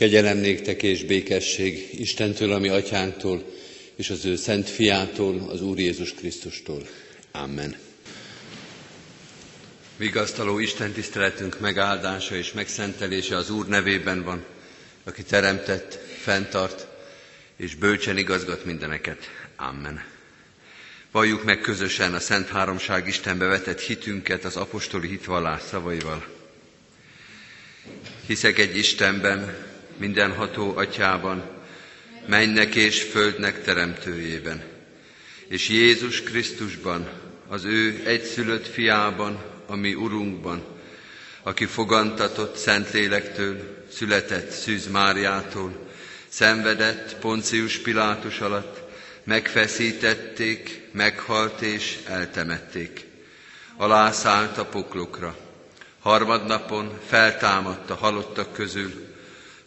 Kegyelem néktek és békesség Istentől, ami atyánktól, és az ő szent fiától, az Úr Jézus Krisztustól. Amen. Vigasztaló Isten tiszteletünk megáldása és megszentelése az Úr nevében van, aki teremtett, fenntart és bölcsen igazgat mindeneket. Amen. Valljuk meg közösen a Szent Háromság Istenbe vetett hitünket az apostoli hitvallás szavaival. Hiszek egy Istenben, mindenható atyában, mennek és földnek teremtőjében, és Jézus Krisztusban, az ő egyszülött fiában, ami Urunkban, aki fogantatott Szentlélektől, született Szűz Máriától, szenvedett Poncius Pilátus alatt, megfeszítették, meghalt és eltemették. Alászállt a poklokra. Harmadnapon feltámadt a halottak közül,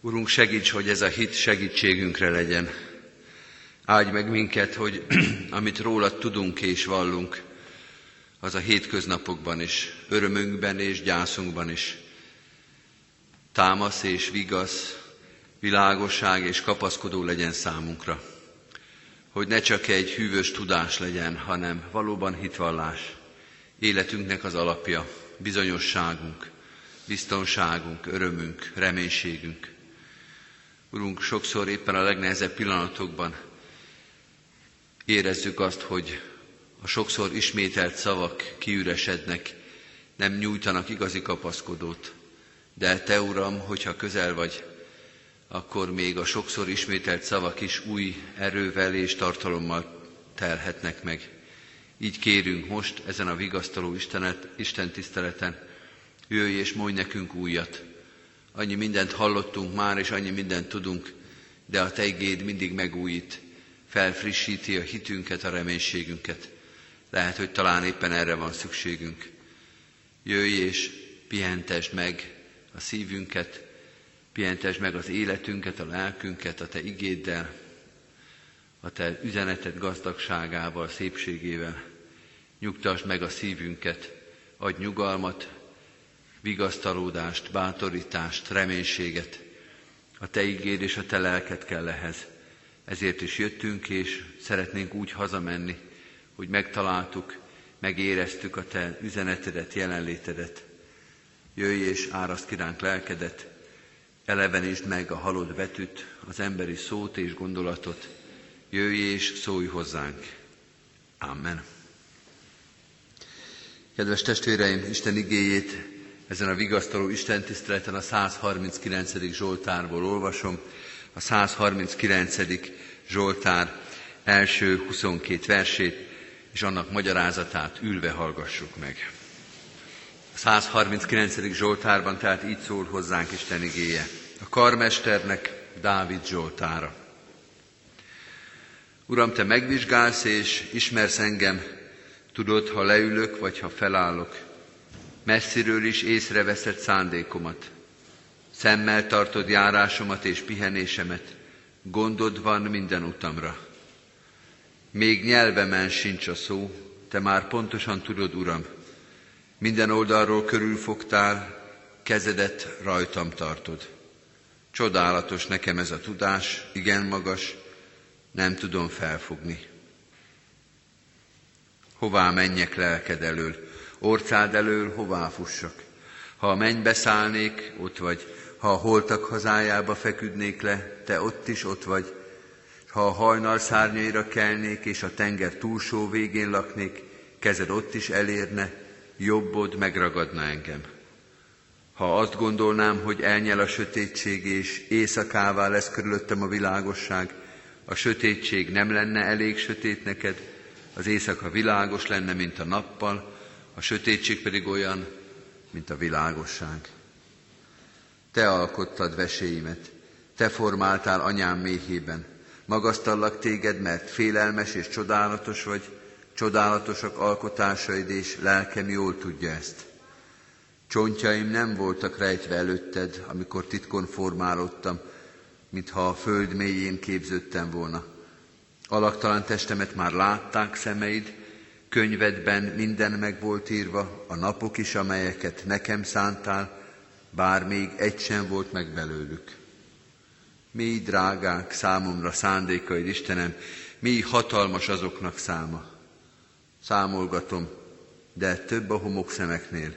Urunk, segíts, hogy ez a hit segítségünkre legyen. Áldj meg minket, hogy amit rólad tudunk és vallunk, az a hétköznapokban is, örömünkben és gyászunkban is támasz és vigasz, világosság és kapaszkodó legyen számunkra. Hogy ne csak egy hűvös tudás legyen, hanem valóban hitvallás, életünknek az alapja, bizonyosságunk, biztonságunk, örömünk, reménységünk. Urunk, sokszor éppen a legnehezebb pillanatokban érezzük azt, hogy a sokszor ismételt szavak kiüresednek, nem nyújtanak igazi kapaszkodót. De Te, Uram, hogyha közel vagy, akkor még a sokszor ismételt szavak is új erővel és tartalommal telhetnek meg. Így kérünk most ezen a vigasztaló Istenet, Isten tiszteleten, jöjj és mondj nekünk újat, Annyi mindent hallottunk már, és annyi mindent tudunk, de a Te igéd mindig megújít, felfrissíti a hitünket, a reménységünket. Lehet, hogy talán éppen erre van szükségünk. Jöjj és pihentesd meg a szívünket, pihentesd meg az életünket, a lelkünket a Te igéddel, a Te üzeneted gazdagságával, szépségével. Nyugtasd meg a szívünket, adj nyugalmat, vigasztalódást, bátorítást, reménységet. A Te ígéd és a Te lelked kell ehhez. Ezért is jöttünk, és szeretnénk úgy hazamenni, hogy megtaláltuk, megéreztük a Te üzenetedet, jelenlétedet. Jöjj és áraszt kiránk lelkedet, elevenítsd meg a halott betűt, az emberi szót és gondolatot. Jöjj és szólj hozzánk. Amen. Kedves testvéreim, Isten igéjét ezen a vigasztaló Isten tiszteleten a 139. Zsoltárból olvasom. A 139. Zsoltár első 22 versét, és annak magyarázatát ülve hallgassuk meg. A 139. Zsoltárban tehát így szól hozzánk Isten igéje. A karmesternek Dávid Zsoltára. Uram, Te megvizsgálsz és ismersz engem, tudod, ha leülök, vagy ha felállok messziről is észreveszed szándékomat. Szemmel tartod járásomat és pihenésemet, gondod van minden utamra. Még nyelvemen sincs a szó, te már pontosan tudod, Uram. Minden oldalról körülfogtál, kezedet rajtam tartod. Csodálatos nekem ez a tudás, igen magas, nem tudom felfogni. Hová menjek lelked elől? Orcád elől hová fussak. Ha a mennybe szállnék, ott vagy, ha a holtak hazájába feküdnék le, te ott is ott vagy, ha a hajnal szárnyaira kelnék, és a tenger túlsó végén laknék, kezed ott is elérne, jobbod megragadna engem. Ha azt gondolnám, hogy elnyel a sötétség, és éjszakává lesz körülöttem a világosság, a sötétség nem lenne elég sötét neked, az éjszaka világos lenne, mint a nappal, a sötétség pedig olyan, mint a világosság. te alkottad veséimet, te formáltál anyám méhében. Magasztallak téged, mert félelmes és csodálatos vagy, csodálatosak alkotásaid, és lelkem jól tudja ezt. Csontjaim nem voltak rejtve előtted, amikor titkon formálódtam, mintha a föld mélyén képződtem volna. Alaktalan testemet már látták szemeid, könyvedben minden meg volt írva, a napok is, amelyeket nekem szántál, bár még egy sem volt meg belőlük. Mi drágák számomra szándékaid, Istenem, mi hatalmas azoknak száma. Számolgatom, de több a homok szemeknél,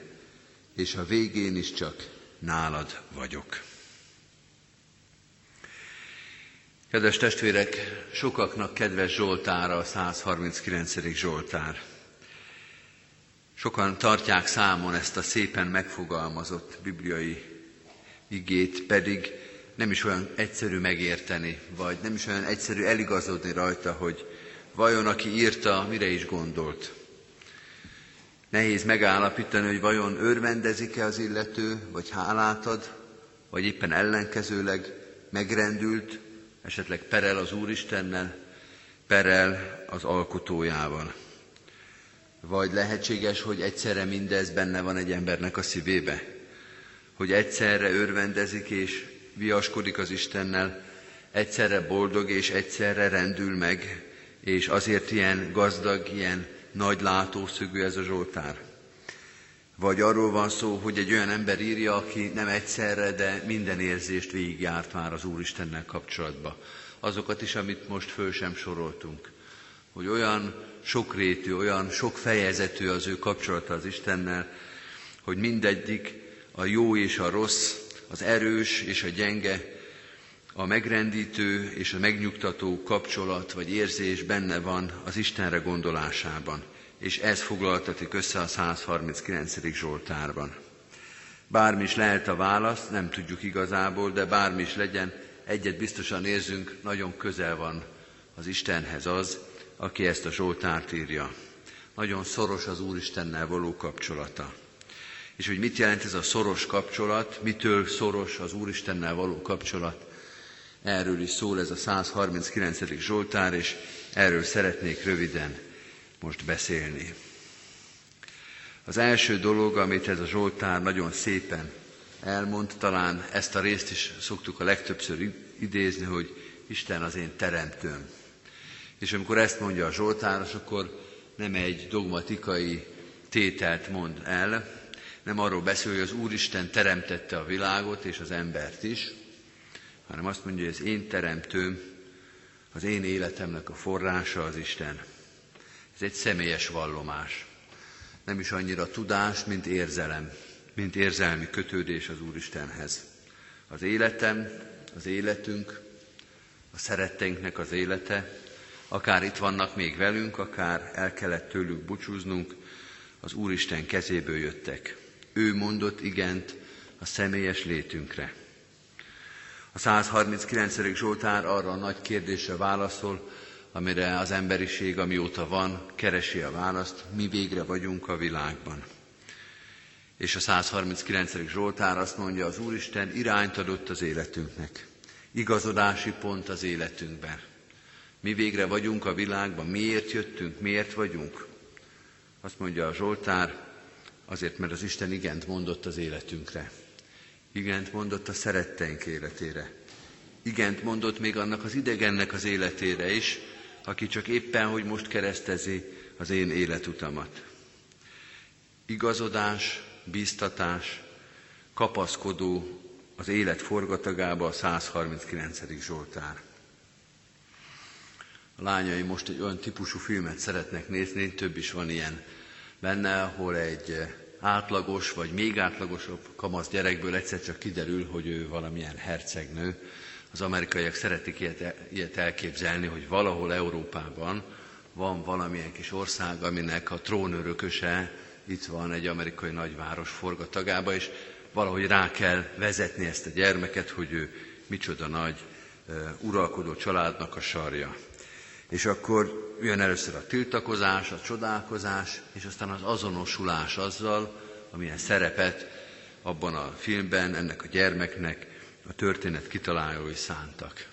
és a végén is csak nálad vagyok. Kedves testvérek, sokaknak kedves Zsoltára a 139. Zsoltár. Sokan tartják számon ezt a szépen megfogalmazott bibliai igét, pedig nem is olyan egyszerű megérteni, vagy nem is olyan egyszerű eligazodni rajta, hogy vajon aki írta, mire is gondolt. Nehéz megállapítani, hogy vajon örvendezik-e az illető, vagy hálát ad, vagy éppen ellenkezőleg megrendült, esetleg perel az Úristennel, perel az alkotójával. Vagy lehetséges, hogy egyszerre mindez benne van egy embernek a szívébe, hogy egyszerre örvendezik és viaskodik az Istennel, egyszerre boldog és egyszerre rendül meg, és azért ilyen gazdag, ilyen nagy látószögű ez a Zsoltár. Vagy arról van szó, hogy egy olyan ember írja, aki nem egyszerre, de minden érzést végigjárt már az Úristennel kapcsolatba. Azokat is, amit most föl sem soroltunk. Hogy olyan sokrétű, olyan sok fejezetű az ő kapcsolata az Istennel, hogy mindegyik a jó és a rossz, az erős és a gyenge, a megrendítő és a megnyugtató kapcsolat vagy érzés benne van az Istenre gondolásában és ez foglaltatik össze a 139. Zsoltárban. Bármi is lehet a válasz, nem tudjuk igazából, de bármi is legyen, egyet biztosan érzünk, nagyon közel van az Istenhez az, aki ezt a Zsoltárt írja. Nagyon szoros az Úristennel való kapcsolata. És hogy mit jelent ez a szoros kapcsolat, mitől szoros az Úristennel való kapcsolat, erről is szól ez a 139. Zsoltár, és erről szeretnék röviden most beszélni. Az első dolog, amit ez a Zsoltár nagyon szépen elmond, talán ezt a részt is szoktuk a legtöbbször idézni, hogy Isten az én teremtőm. És amikor ezt mondja a Zsoltáros, akkor nem egy dogmatikai tételt mond el, nem arról beszél, hogy az Úristen teremtette a világot és az embert is, hanem azt mondja, hogy az én teremtőm, az én életemnek a forrása az Isten. Ez egy személyes vallomás. Nem is annyira tudás, mint érzelem, mint érzelmi kötődés az Úristenhez. Az életem, az életünk, a szeretteinknek az élete, akár itt vannak még velünk, akár el kellett tőlük búcsúznunk, az Úristen kezéből jöttek. Ő mondott igent a személyes létünkre. A 139. Zsoltár arra a nagy kérdésre válaszol, amire az emberiség, amióta van, keresi a választ, mi végre vagyunk a világban. És a 139. Zsoltár azt mondja, az Úristen irányt adott az életünknek, igazodási pont az életünkben. Mi végre vagyunk a világban, miért jöttünk, miért vagyunk? Azt mondja a Zsoltár, azért, mert az Isten igent mondott az életünkre. Igent mondott a szeretteink életére. Igent mondott még annak az idegennek az életére is, aki csak éppen, hogy most keresztezi az én életutamat. Igazodás, bíztatás, kapaszkodó az élet forgatagába a 139. Zsoltár. A lányai most egy olyan típusú filmet szeretnek nézni, több is van ilyen benne, ahol egy átlagos vagy még átlagosabb kamasz gyerekből egyszer csak kiderül, hogy ő valamilyen hercegnő, az amerikaiak szeretik ilyet, ilyet elképzelni, hogy valahol Európában van valamilyen kis ország, aminek a trónörököse itt van egy amerikai nagyváros forgatagába, és valahogy rá kell vezetni ezt a gyermeket, hogy ő micsoda nagy uralkodó családnak a sarja. És akkor jön először a tiltakozás, a csodálkozás, és aztán az azonosulás azzal, amilyen szerepet abban a filmben ennek a gyermeknek a történet kitalálói szántak.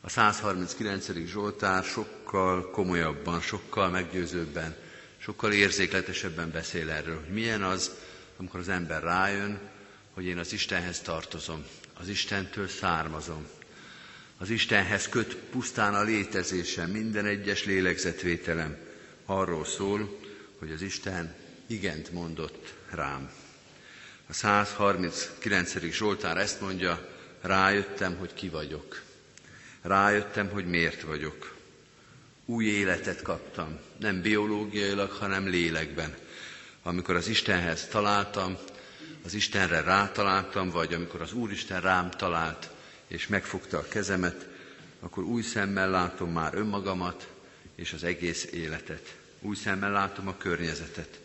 A 139. Zsoltár sokkal komolyabban, sokkal meggyőzőbben, sokkal érzékletesebben beszél erről, hogy milyen az, amikor az ember rájön, hogy én az Istenhez tartozom, az Istentől származom. Az Istenhez köt pusztán a létezésem, minden egyes lélegzetvételem arról szól, hogy az Isten igent mondott rám. A 139. Zsoltár ezt mondja, rájöttem, hogy ki vagyok. Rájöttem, hogy miért vagyok. Új életet kaptam, nem biológiailag, hanem lélekben. Amikor az Istenhez találtam, az Istenre rátaláltam, vagy amikor az Úristen rám talált, és megfogta a kezemet, akkor új szemmel látom már önmagamat és az egész életet. Új szemmel látom a környezetet.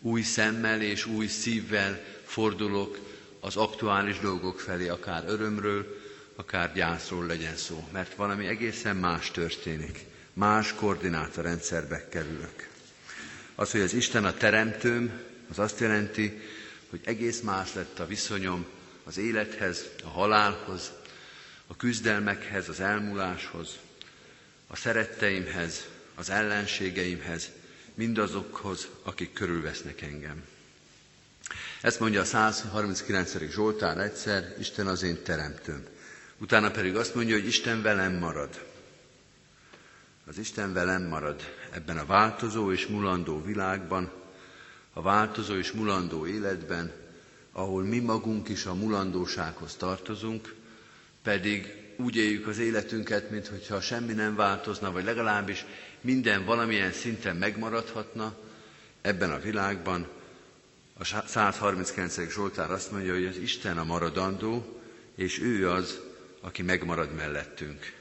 Új szemmel és új szívvel fordulok az aktuális dolgok felé, akár örömről, akár gyászról legyen szó, mert valami egészen más történik. Más koordinátorrendszerbe kerülök. Az, hogy az Isten a teremtőm, az azt jelenti, hogy egész más lett a viszonyom az élethez, a halálhoz, a küzdelmekhez, az elmúláshoz, a szeretteimhez, az ellenségeimhez, mindazokhoz, akik körülvesznek engem. Ezt mondja a 139. Zsoltár egyszer, Isten az én teremtőm. Utána pedig azt mondja, hogy Isten velem marad. Az Isten velem marad ebben a változó és mulandó világban, a változó és mulandó életben, ahol mi magunk is a mulandósághoz tartozunk, pedig úgy éljük az életünket, mintha semmi nem változna, vagy legalábbis minden valamilyen szinten megmaradhatna ebben a világban. A 139. Zsoltár azt mondja, hogy az Isten a maradandó, és ő az, aki megmarad mellettünk.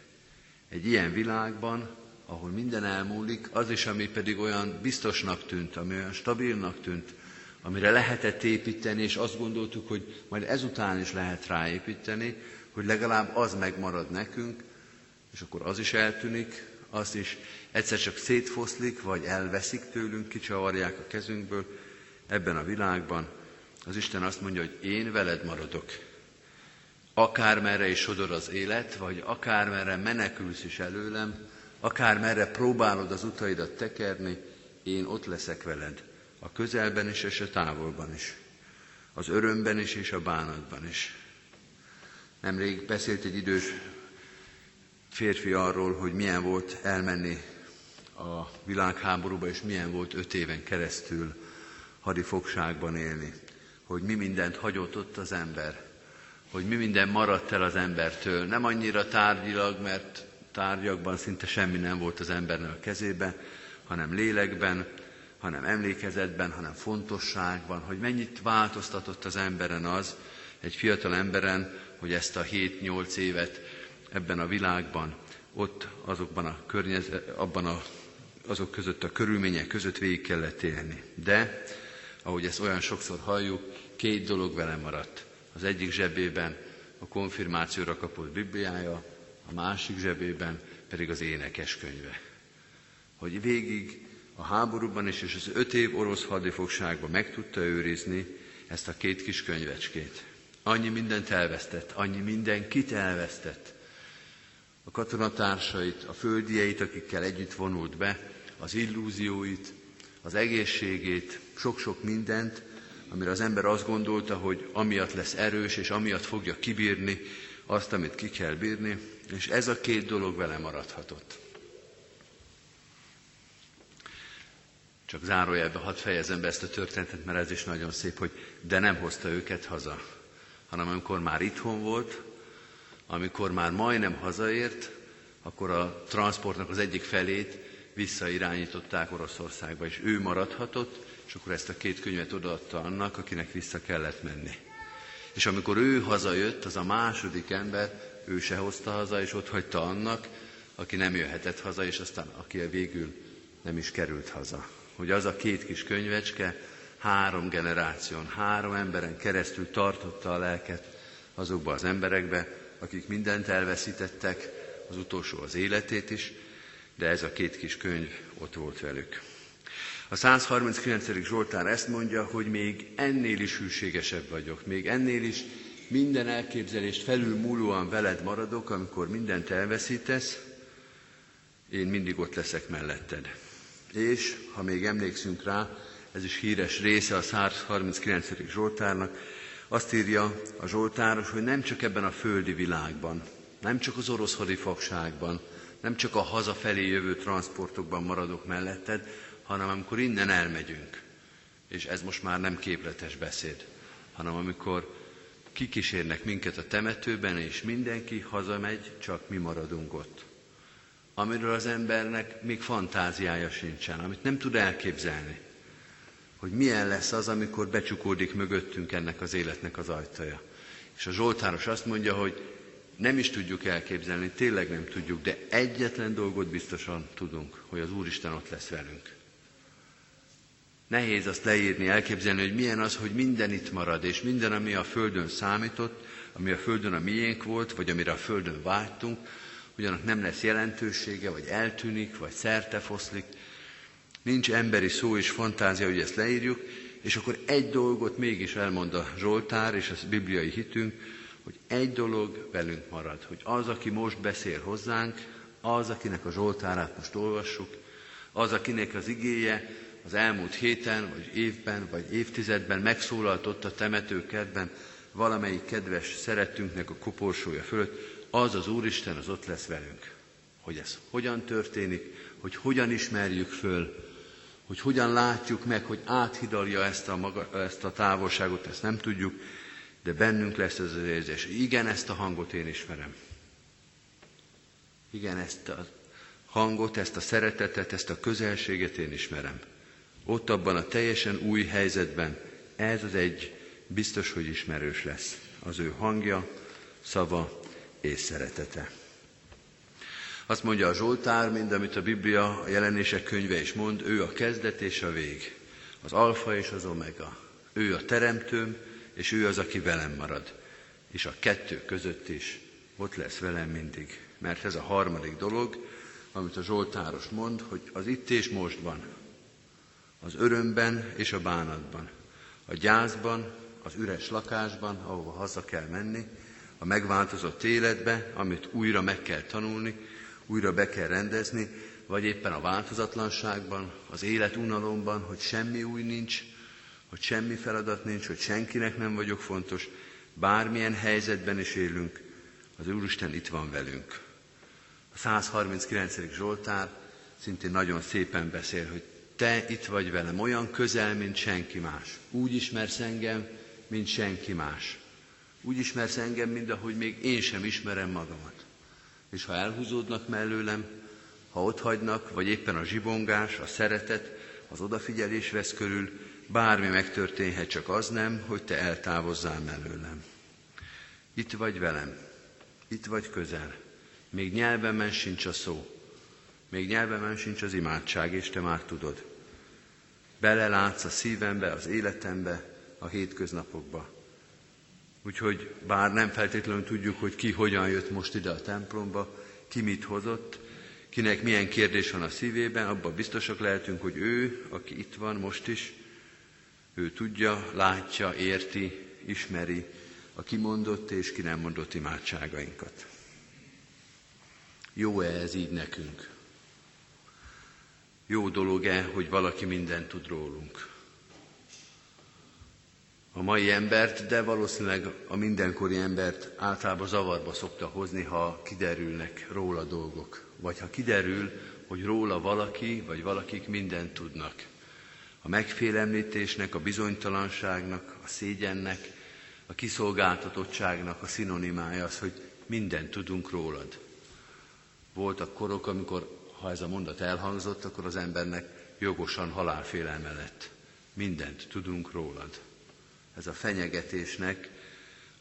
Egy ilyen világban, ahol minden elmúlik, az is, ami pedig olyan biztosnak tűnt, ami olyan stabilnak tűnt, amire lehetett építeni, és azt gondoltuk, hogy majd ezután is lehet ráépíteni, hogy legalább az megmarad nekünk, és akkor az is eltűnik, az is egyszer csak szétfoszlik, vagy elveszik tőlünk, kicsavarják a kezünkből ebben a világban. Az Isten azt mondja, hogy én veled maradok. Akármerre is sodor az élet, vagy akármerre menekülsz is előlem, akármerre próbálod az utaidat tekerni, én ott leszek veled. A közelben is és a távolban is. Az örömben is és a bánatban is. Nemrég beszélt egy idős férfi arról, hogy milyen volt elmenni a világháborúba, és milyen volt öt éven keresztül hadifogságban élni. Hogy mi mindent hagyott ott az ember, hogy mi minden maradt el az embertől. Nem annyira tárgyilag, mert tárgyakban szinte semmi nem volt az embernek a kezében, hanem lélekben, hanem emlékezetben, hanem fontosságban, hogy mennyit változtatott az emberen az, egy fiatal emberen, hogy ezt a 7-8 évet ebben a világban, ott azokban a környezet, abban a, azok között a körülmények között végig kellett élni. De, ahogy ezt olyan sokszor halljuk, két dolog vele maradt. Az egyik zsebében a konfirmációra kapott Bibliája, a másik zsebében pedig az énekes könyve. Hogy végig a háborúban is, és az öt év orosz hadifogságban meg tudta őrizni ezt a két kis könyvecskét. Annyi mindent elvesztett, annyi mindenkit elvesztett. A katonatársait, a földieit, akikkel együtt vonult be, az illúzióit, az egészségét, sok-sok mindent, amire az ember azt gondolta, hogy amiatt lesz erős, és amiatt fogja kibírni azt, amit ki kell bírni, és ez a két dolog vele maradhatott. Csak zárójelbe hadd fejezem be ezt a történetet, mert ez is nagyon szép, hogy de nem hozta őket haza hanem amikor már itthon volt, amikor már majdnem hazaért, akkor a transportnak az egyik felét visszairányították Oroszországba, és ő maradhatott, és akkor ezt a két könyvet odaadta annak, akinek vissza kellett menni. És amikor ő hazajött, az a második ember, ő se hozta haza, és ott hagyta annak, aki nem jöhetett haza, és aztán aki végül nem is került haza. Hogy az a két kis könyvecske három generáción, három emberen keresztül tartotta a lelket azokba az emberekbe, akik mindent elveszítettek, az utolsó az életét is, de ez a két kis könyv ott volt velük. A 139. Zsoltár ezt mondja, hogy még ennél is hűségesebb vagyok, még ennél is minden elképzelést felül múlóan veled maradok, amikor mindent elveszítesz, én mindig ott leszek melletted. És, ha még emlékszünk rá, ez is híres része a 139. Zsoltárnak, azt írja a Zsoltáros, hogy nem csak ebben a földi világban, nem csak az orosz hadifogságban, nem csak a hazafelé jövő transportokban maradok melletted, hanem amikor innen elmegyünk, és ez most már nem képletes beszéd, hanem amikor kikísérnek minket a temetőben, és mindenki hazamegy, csak mi maradunk ott. Amiről az embernek még fantáziája sincsen, amit nem tud elképzelni, hogy milyen lesz az, amikor becsukódik mögöttünk ennek az életnek az ajtaja. És a Zsoltáros azt mondja, hogy nem is tudjuk elképzelni, tényleg nem tudjuk, de egyetlen dolgot biztosan tudunk, hogy az Úristen ott lesz velünk. Nehéz azt leírni, elképzelni, hogy milyen az, hogy minden itt marad, és minden, ami a Földön számított, ami a Földön a miénk volt, vagy amire a Földön vágytunk, ugyanak nem lesz jelentősége, vagy eltűnik, vagy szerte foszlik. Nincs emberi szó és fantázia, hogy ezt leírjuk, és akkor egy dolgot mégis elmond a Zsoltár és a bibliai hitünk, hogy egy dolog velünk marad, hogy az, aki most beszél hozzánk, az, akinek a Zsoltárát most olvassuk, az, akinek az igéje az elmúlt héten, vagy évben, vagy évtizedben megszólalt ott a temetőkertben valamelyik kedves szeretünknek a koporsója fölött, az az Úristen, az ott lesz velünk. Hogy ez hogyan történik, hogy hogyan ismerjük föl, hogy hogyan látjuk meg, hogy áthidalja ezt a, maga, ezt a távolságot, ezt nem tudjuk, de bennünk lesz ez az érzés. Igen, ezt a hangot én ismerem. Igen, ezt a hangot, ezt a szeretetet, ezt a közelséget én ismerem. Ott abban a teljesen új helyzetben ez az egy biztos, hogy ismerős lesz. Az ő hangja, szava és szeretete. Azt mondja a Zsoltár, mind amit a Biblia, a jelenések könyve is mond, ő a kezdet és a vég, az alfa és az omega. Ő a teremtőm, és ő az, aki velem marad. És a kettő között is ott lesz velem mindig. Mert ez a harmadik dolog, amit a Zsoltáros mond, hogy az itt és mostban, az örömben és a bánatban, a gyászban, az üres lakásban, ahova haza kell menni, a megváltozott életbe, amit újra meg kell tanulni, újra be kell rendezni, vagy éppen a változatlanságban, az élet unalomban, hogy semmi új nincs, hogy semmi feladat nincs, hogy senkinek nem vagyok fontos, bármilyen helyzetben is élünk, az Úristen itt van velünk. A 139. Zsoltár szintén nagyon szépen beszél, hogy te itt vagy velem, olyan közel, mint senki más. Úgy ismersz engem, mint senki más. Úgy ismersz engem, mint ahogy még én sem ismerem magamat. És ha elhúzódnak mellőlem, ha ott hagynak, vagy éppen a zsibongás, a szeretet, az odafigyelés vesz körül, bármi megtörténhet, csak az nem, hogy te eltávozzál mellőlem. Itt vagy velem, itt vagy közel, még nyelvemen sincs a szó, még nyelvemen sincs az imádság, és te már tudod. Belelátsz a szívembe, az életembe, a hétköznapokba. Úgyhogy bár nem feltétlenül tudjuk, hogy ki hogyan jött most ide a templomba, ki mit hozott, kinek milyen kérdés van a szívében, abban biztosak lehetünk, hogy ő, aki itt van most is, ő tudja, látja, érti, ismeri a kimondott és ki nem mondott imádságainkat. Jó-e ez így nekünk? Jó dolog-e, hogy valaki mindent tud rólunk? A mai embert, de valószínűleg a mindenkori embert általában zavarba szokta hozni, ha kiderülnek róla dolgok. Vagy ha kiderül, hogy róla valaki, vagy valakik mindent tudnak. A megfélemlítésnek, a bizonytalanságnak, a szégyennek, a kiszolgáltatottságnak a szinonimája az, hogy mindent tudunk rólad. Voltak korok, amikor ha ez a mondat elhangzott, akkor az embernek jogosan halálfélelme lett. Mindent tudunk rólad. Ez a fenyegetésnek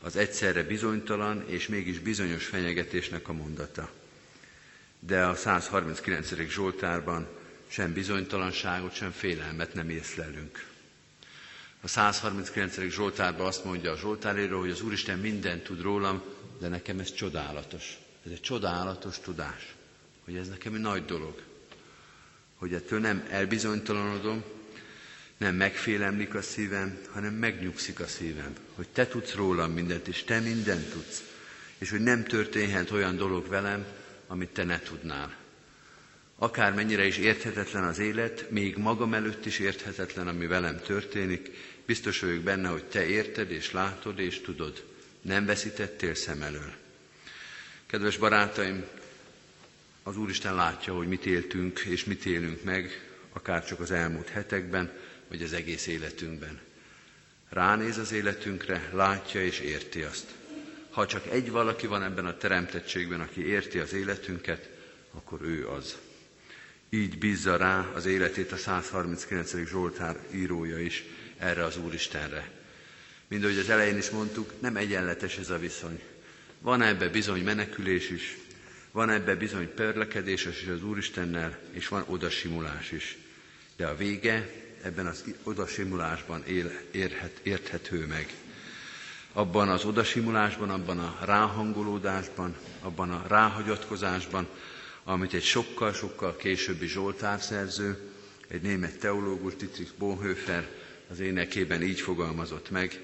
az egyszerre bizonytalan és mégis bizonyos fenyegetésnek a mondata. De a 139. Zsoltárban sem bizonytalanságot, sem félelmet nem észlelünk. A 139. Zsoltárban azt mondja a Zsoltáréről, hogy az Úristen mindent tud rólam, de nekem ez csodálatos. Ez egy csodálatos tudás hogy ez nekem egy nagy dolog, hogy ettől nem elbizonytalanodom, Nem megfélemlik a szívem, hanem megnyugszik a szívem, hogy te tudsz rólam mindent, és te mindent tudsz, és hogy nem történhet olyan dolog velem, amit te ne tudnál. Akármennyire is érthetetlen az élet, még magam előtt is érthetetlen, ami velem történik, biztos vagyok benne, hogy te érted és látod és tudod. Nem veszítettél szem elől. Kedves barátaim, az Úristen látja, hogy mit éltünk és mit élünk meg, akár csak az elmúlt hetekben, vagy az egész életünkben. Ránéz az életünkre, látja és érti azt. Ha csak egy valaki van ebben a teremtettségben, aki érti az életünket, akkor ő az. Így bízza rá az életét a 139. Zsoltár írója is erre az Úristenre. Mind ahogy az elején is mondtuk, nem egyenletes ez a viszony. Van ebbe bizony menekülés is, van ebbe bizony perlekedés is az Úristennel, és van odasimulás is. De a vége ebben az odasimulásban él, érhet, érthető meg. Abban az odasimulásban, abban a ráhangolódásban, abban a ráhagyatkozásban, amit egy sokkal-sokkal későbbi Zsoltárszerző, egy német teológus, Dietrich Bonhoeffer az énekében így fogalmazott meg,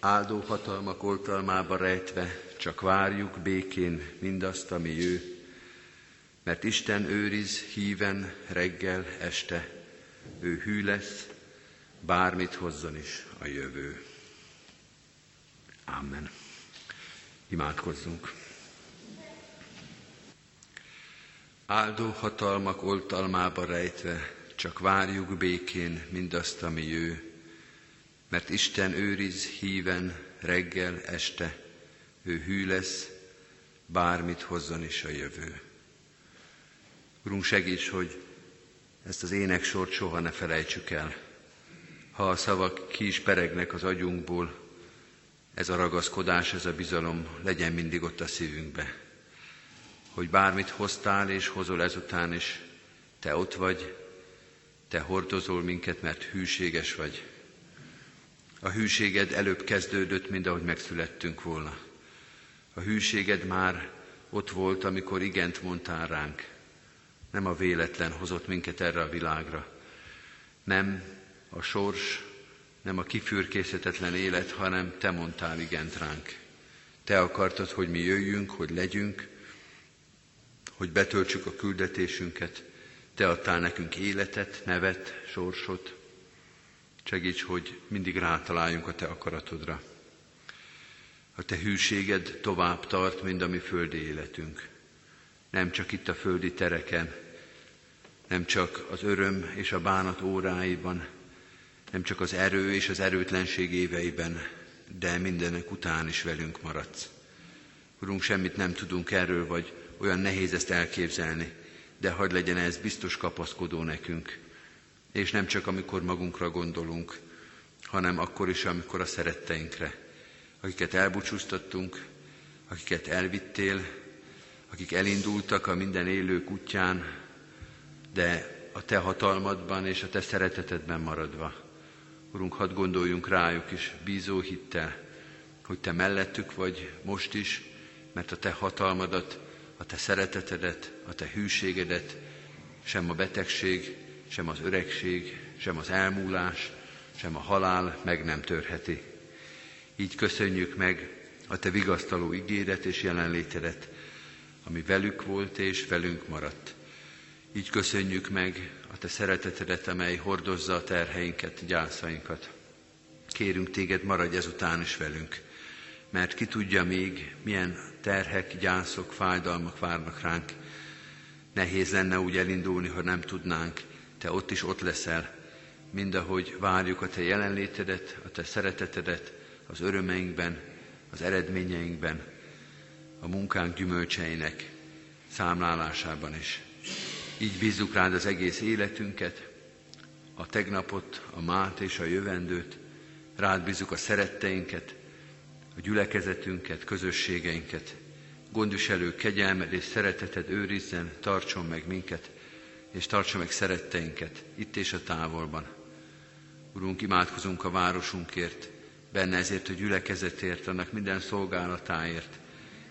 áldó hatalmak oltalmába rejtve, csak várjuk békén mindazt, ami ő, mert Isten őriz híven reggel, este, ő hű lesz, bármit hozzon is a jövő. Amen. Imádkozzunk. Áldó hatalmak oltalmába rejtve, csak várjuk békén mindazt, ami ő, mert Isten őriz híven reggel, este, ő hű lesz, bármit hozzon is a jövő. Urunk, segíts, hogy ezt az éneksort soha ne felejtsük el. Ha a szavak ki is peregnek az agyunkból, ez a ragaszkodás, ez a bizalom legyen mindig ott a szívünkbe. Hogy bármit hoztál és hozol ezután is, te ott vagy, te hordozol minket, mert hűséges vagy. A hűséged előbb kezdődött, mint ahogy megszülettünk volna. A hűséged már ott volt, amikor igent mondtál ránk. Nem a véletlen hozott minket erre a világra. Nem a sors, nem a kifürkészhetetlen élet, hanem te mondtál igent ránk. Te akartad, hogy mi jöjjünk, hogy legyünk, hogy betöltsük a küldetésünket. Te adtál nekünk életet, nevet, sorsot. Segíts, hogy mindig rátaláljunk a Te akaratodra. A Te hűséged tovább tart, mint a mi földi életünk. Nem csak itt a földi tereken, nem csak az öröm és a bánat óráiban, nem csak az erő és az erőtlenség éveiben, de mindenek után is velünk maradsz. Urunk, semmit nem tudunk erről, vagy olyan nehéz ezt elképzelni, de hagyd legyen ez biztos kapaszkodó nekünk. És nem csak amikor magunkra gondolunk, hanem akkor is, amikor a szeretteinkre, akiket elbúcsúztattunk, akiket elvittél, akik elindultak a minden élők útján, de a Te hatalmadban és a Te szeretetedben maradva. Urunk, hadd gondoljunk rájuk is bízó hittel, hogy Te mellettük vagy most is, mert a Te hatalmadat, a Te szeretetedet, a Te hűségedet sem a betegség, sem az öregség, sem az elmúlás, sem a halál meg nem törheti. Így köszönjük meg a Te vigasztaló ígéret és jelenlétedet, ami velük volt és velünk maradt. Így köszönjük meg a Te szeretetedet, amely hordozza a terheinket, gyászainkat. Kérünk Téged, maradj ezután is velünk, mert ki tudja még, milyen terhek, gyászok, fájdalmak várnak ránk. Nehéz lenne úgy elindulni, ha nem tudnánk. Te ott is ott leszel, mindahogy várjuk a Te jelenlétedet, a Te szeretetedet az örömeinkben, az eredményeinkben, a munkánk gyümölcseinek számlálásában is. Így bízzuk rád az egész életünket, a tegnapot, a mát és a jövendőt, rád bízzuk a szeretteinket, a gyülekezetünket, közösségeinket. Gondviselő kegyelmed és szereteted őrizzen, tartson meg minket, és tartson meg szeretteinket itt és a távolban. Urunk, imádkozunk a városunkért, benne ezért a gyülekezetért, annak minden szolgálatáért,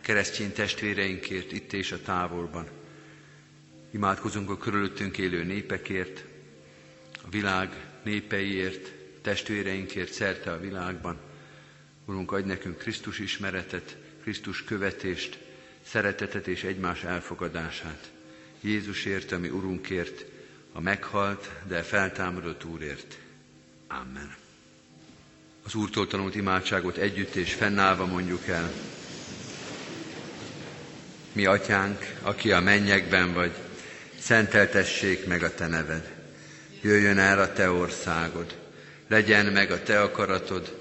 keresztény testvéreinkért itt és a távolban. Imádkozunk a körülöttünk élő népekért, a világ népeiért, testvéreinkért szerte a világban. Urunk, adj nekünk Krisztus ismeretet, Krisztus követést, szeretetet és egymás elfogadását. Jézusért, ami Urunkért, a meghalt, de feltámadott Úrért. Amen. Az Úrtól tanult imádságot együtt és fennállva mondjuk el. Mi atyánk, aki a mennyekben vagy, szenteltessék meg a te neved. Jöjjön el a te országod, legyen meg a te akaratod,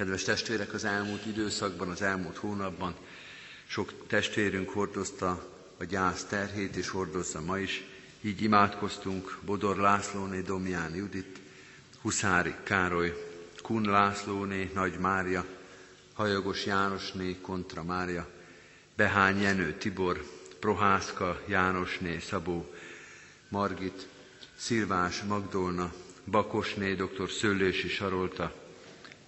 Kedves testvérek, az elmúlt időszakban, az elmúlt hónapban sok testvérünk hordozta a gyász terhét, és hordozza ma is. Így imádkoztunk Bodor Lászlóné, Domján Judit, Huszári Károly, Kun Lászlóné, Nagy Mária, Hajogos Jánosné, Kontra Mária, Behány Jenő Tibor, Prohászka Jánosné, Szabó, Margit, Szilvás Magdolna, Bakosné, dr. Szőlősi Sarolta,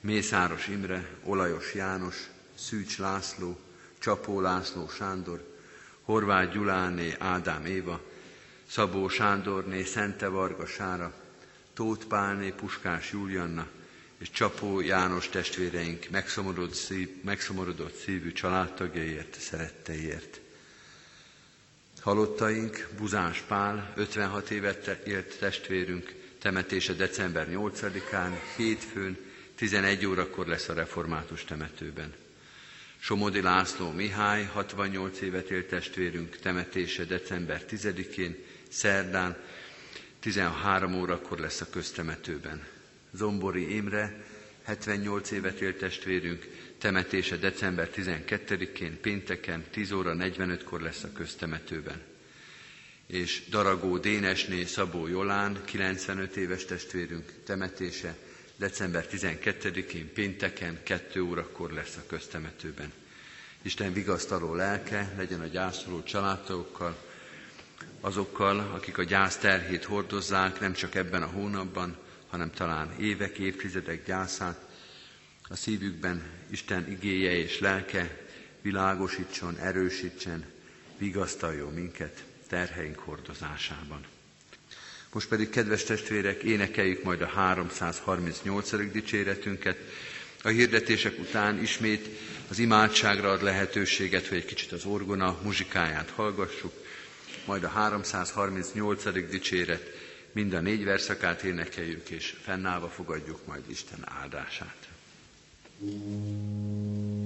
Mészáros Imre, Olajos János, Szűcs László, Csapó László Sándor, Horváth Gyuláné, Ádám Éva, Szabó Sándorné, Szente Varga Sára, Tóth Pálné, Puskás Julianna és Csapó János testvéreink megszomorodott, szív, megszomorodott szívű családtagjaiért, szeretteiért. Halottaink, Buzás Pál, 56 évet élt testvérünk, temetése december 8-án, hétfőn, 11 órakor lesz a református temetőben. Somodi László Mihály, 68 évet élt testvérünk, temetése december 10-én, szerdán, 13 órakor lesz a köztemetőben. Zombori Imre, 78 évet élt testvérünk, temetése december 12-én, pénteken, 10 óra 45-kor lesz a köztemetőben. És Daragó Dénesné Szabó Jolán, 95 éves testvérünk, temetése december 12-én, pénteken, 2 órakor lesz a köztemetőben. Isten vigasztaló lelke legyen a gyászoló családtagokkal, azokkal, akik a gyász terhét hordozzák, nem csak ebben a hónapban, hanem talán évek, évtizedek gyászát, a szívükben Isten igéje és lelke világosítson, erősítsen, vigasztaljon minket terheink hordozásában. Most pedig, kedves testvérek, énekeljük majd a 338. dicséretünket. A hirdetések után ismét az imádságra ad lehetőséget, hogy egy kicsit az orgona muzsikáját hallgassuk, majd a 338. dicséret mind a négy verszakát énekeljük, és fennállva fogadjuk majd Isten áldását. Mm.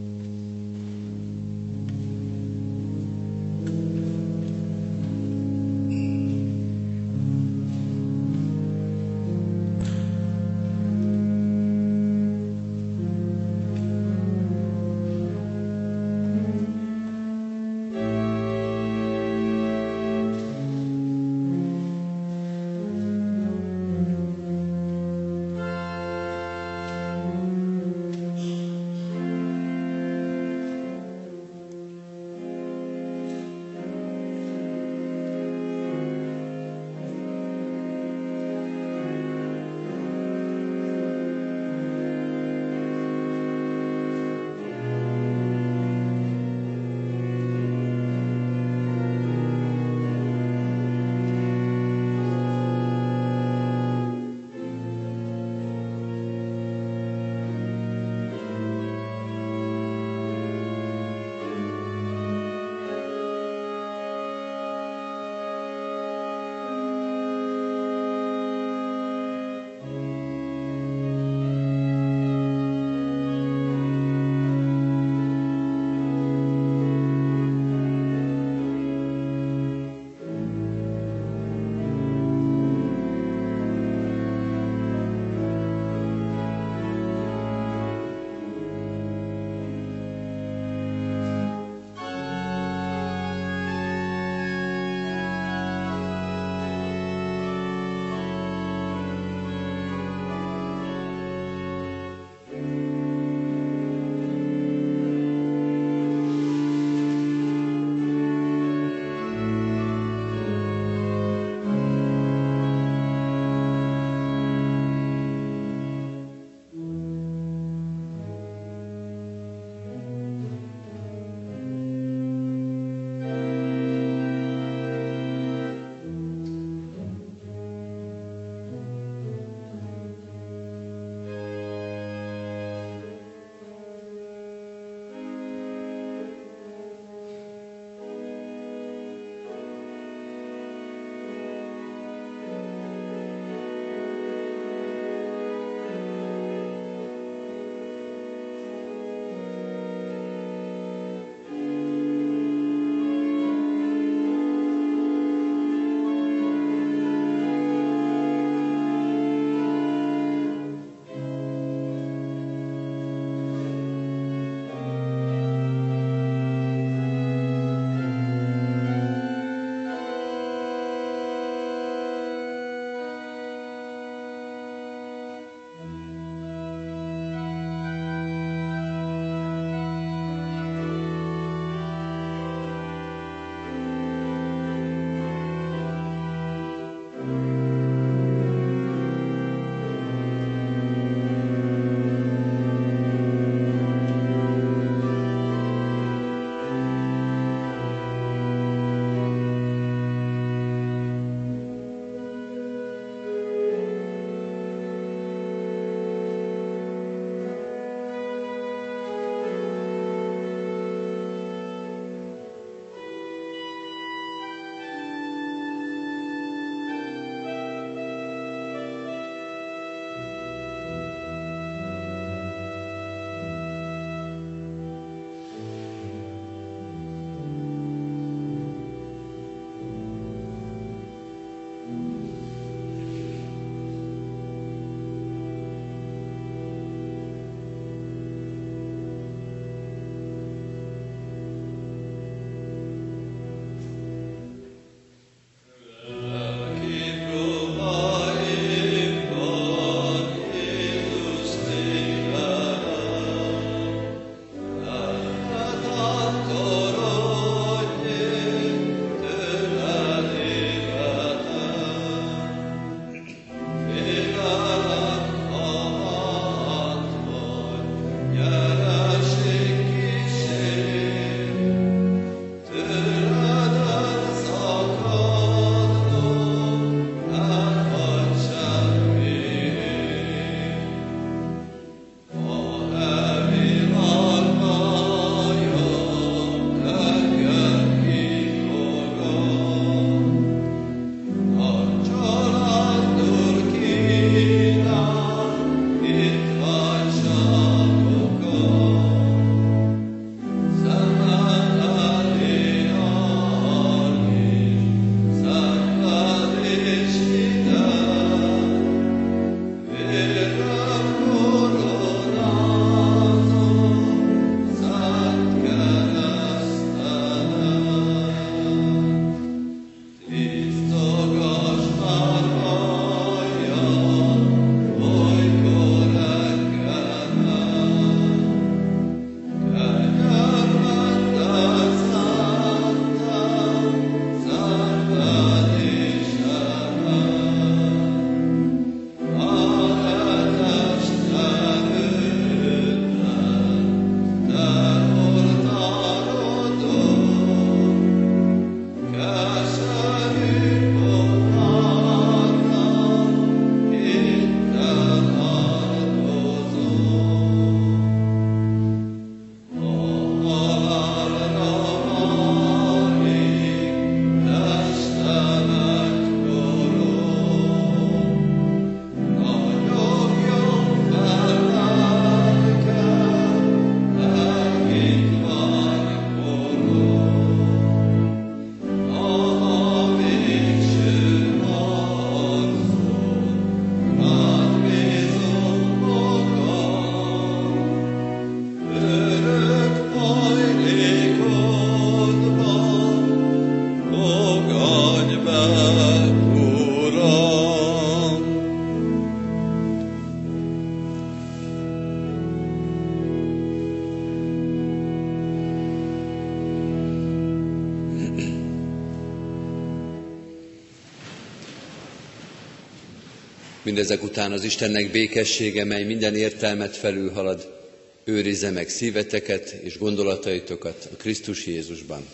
Mindezek után az Istennek békessége, mely minden értelmet felülhalad, őrizze meg szíveteket és gondolataitokat a Krisztus Jézusban.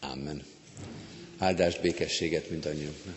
Amen. Áldást békességet mindannyiunknak.